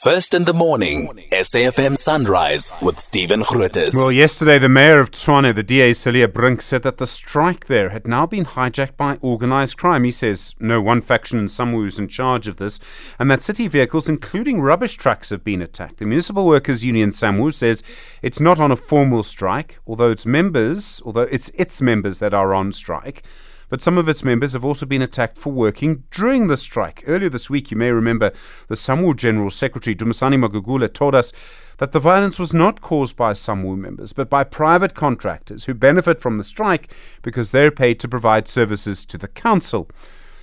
First in the morning, SAFM Sunrise with Stephen Grootes. Well, yesterday, the mayor of Tshwane, the DA Cilliers Brink, said that the strike there had now been hijacked by organised crime. He says no one faction in SAMWU is in charge of this, and that city vehicles, including rubbish trucks, have been attacked. The Municipal Workers Union SAMWU says it's not on a formal strike, although its members, although it's its members that are on strike but some of its members have also been attacked for working during the strike. Earlier this week, you may remember the SAMWU General Secretary, Dumisani Magugula, told us that the violence was not caused by SAMWU members, but by private contractors who benefit from the strike because they're paid to provide services to the council.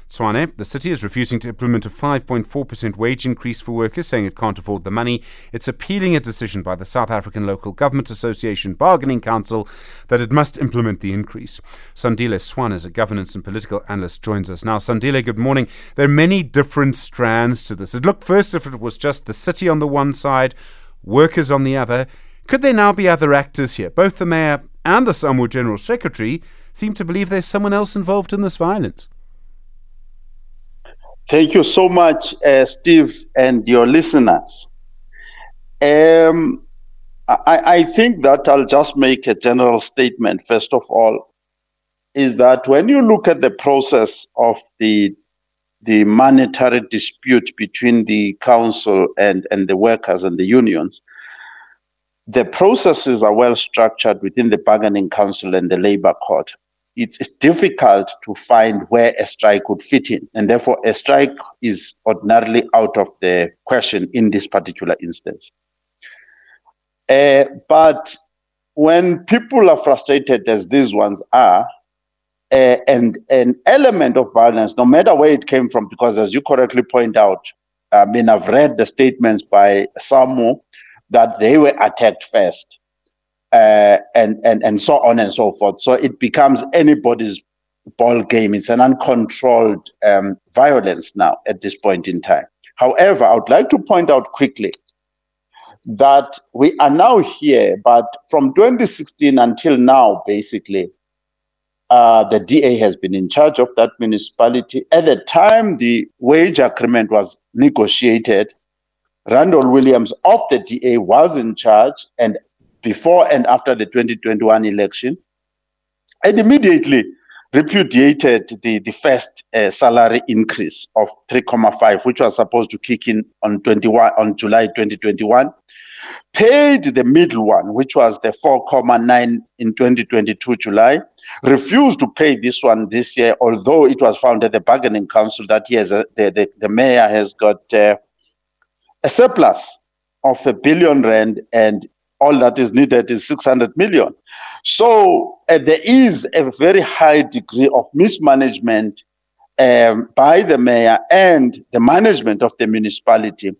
Tshwane, the city is refusing to implement a 5.4% wage increase for workers, saying it can't afford the money. It's appealing a decision by the South African Local Government Association Bargaining Council that it must implement the increase. Sandile Swana is a governance and political analyst, joins us now. Sandile, good morning. There are many different strands to this. It looked first if it was just the city on the one side, workers on the other. Could there now be other actors here? Both the mayor and the SAMWU General Secretary seem to believe there's someone else involved in this violence. Thank you so much, uh, Steve, and your listeners. Um, I, I think that I'll just make a general statement, first of all, is that when you look at the process of the the monetary dispute between the council and, and the workers and the unions, the processes are well structured within the bargaining council and the labor court it's, difficult to find where a strike would fit in. And therefore, a strike is ordinarily out of the question in this particular instance. Uh, but when people are frustrated, as these ones are, uh, and an element of violence, no matter where it came from, because as you correctly point out, I mean, I've read the statements by SAMWU that they were attacked first uh, and and and so on and so forth. So it becomes anybody's ball game. It's an uncontrolled um, violence now at this point in time. However, I would like to point out quickly that we are now here, but from 2016 until now, basically, uh, the DA has been in charge of that municipality. At the time the wage agreement was negotiated, Randall Williams of the DA was in charge, and before and after the 2021 election, and immediately repudiated the, the first uh, salary increase of 3.5, which was supposed to kick in on 21 on July 2021, paid the middle one, which was the 4.9 in 2022 July, refused to pay this one this year, although it was found at the bargaining council that has a, the, the, the mayor has got uh, a surplus of a billion rand and all that is needed is 600 million. So uh, there is a very high degree of mismanagement um, by the mayor and the management of the municipality.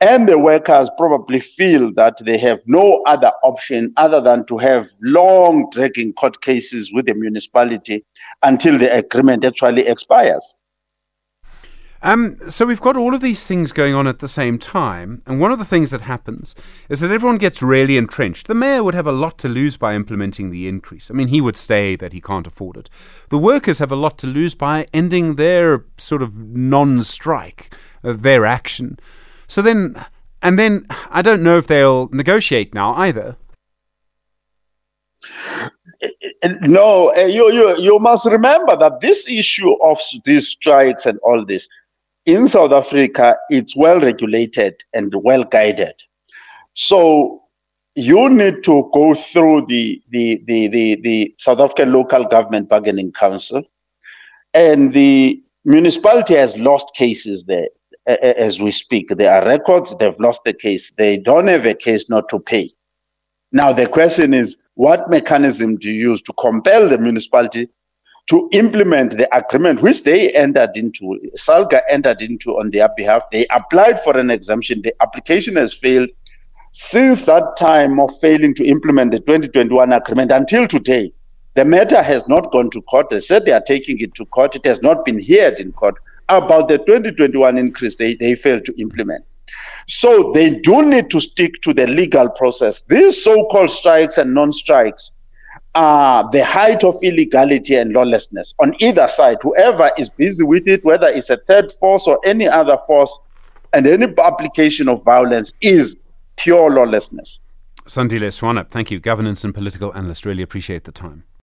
And the workers probably feel that they have no other option other than to have long dragging court cases with the municipality until the agreement actually expires. Um, so we've got all of these things going on at the same time, and one of the things that happens is that everyone gets really entrenched. The mayor would have a lot to lose by implementing the increase. I mean, he would say that he can't afford it. The workers have a lot to lose by ending their sort of non-strike, uh, their action. So then, and then I don't know if they'll negotiate now either. No, uh, you, you you must remember that this issue of these strikes and all this in South Africa, it's well regulated and well guided. So you need to go through the, the, the, the, the South African Local Government Bargaining Council, and the municipality has lost cases there as we speak. There are records, they've lost the case. They don't have a case not to pay. Now, the question is what mechanism do you use to compel the municipality to implement the agreement which they entered into, SALGA entered into on their behalf. They applied for an exemption. The application has failed. Since that time of failing to implement the 2021 agreement until today, the matter has not gone to court. They said they are taking it to court. It has not been heard in court about the 2021 increase they, they failed to implement. So they do need to stick to the legal process. These so called strikes and non strikes uh, the height of illegality and lawlessness on either side. Whoever is busy with it, whether it's a third force or any other force, and any application of violence is pure lawlessness. Sandile Swana, thank you. Governance and political analyst. Really appreciate the time.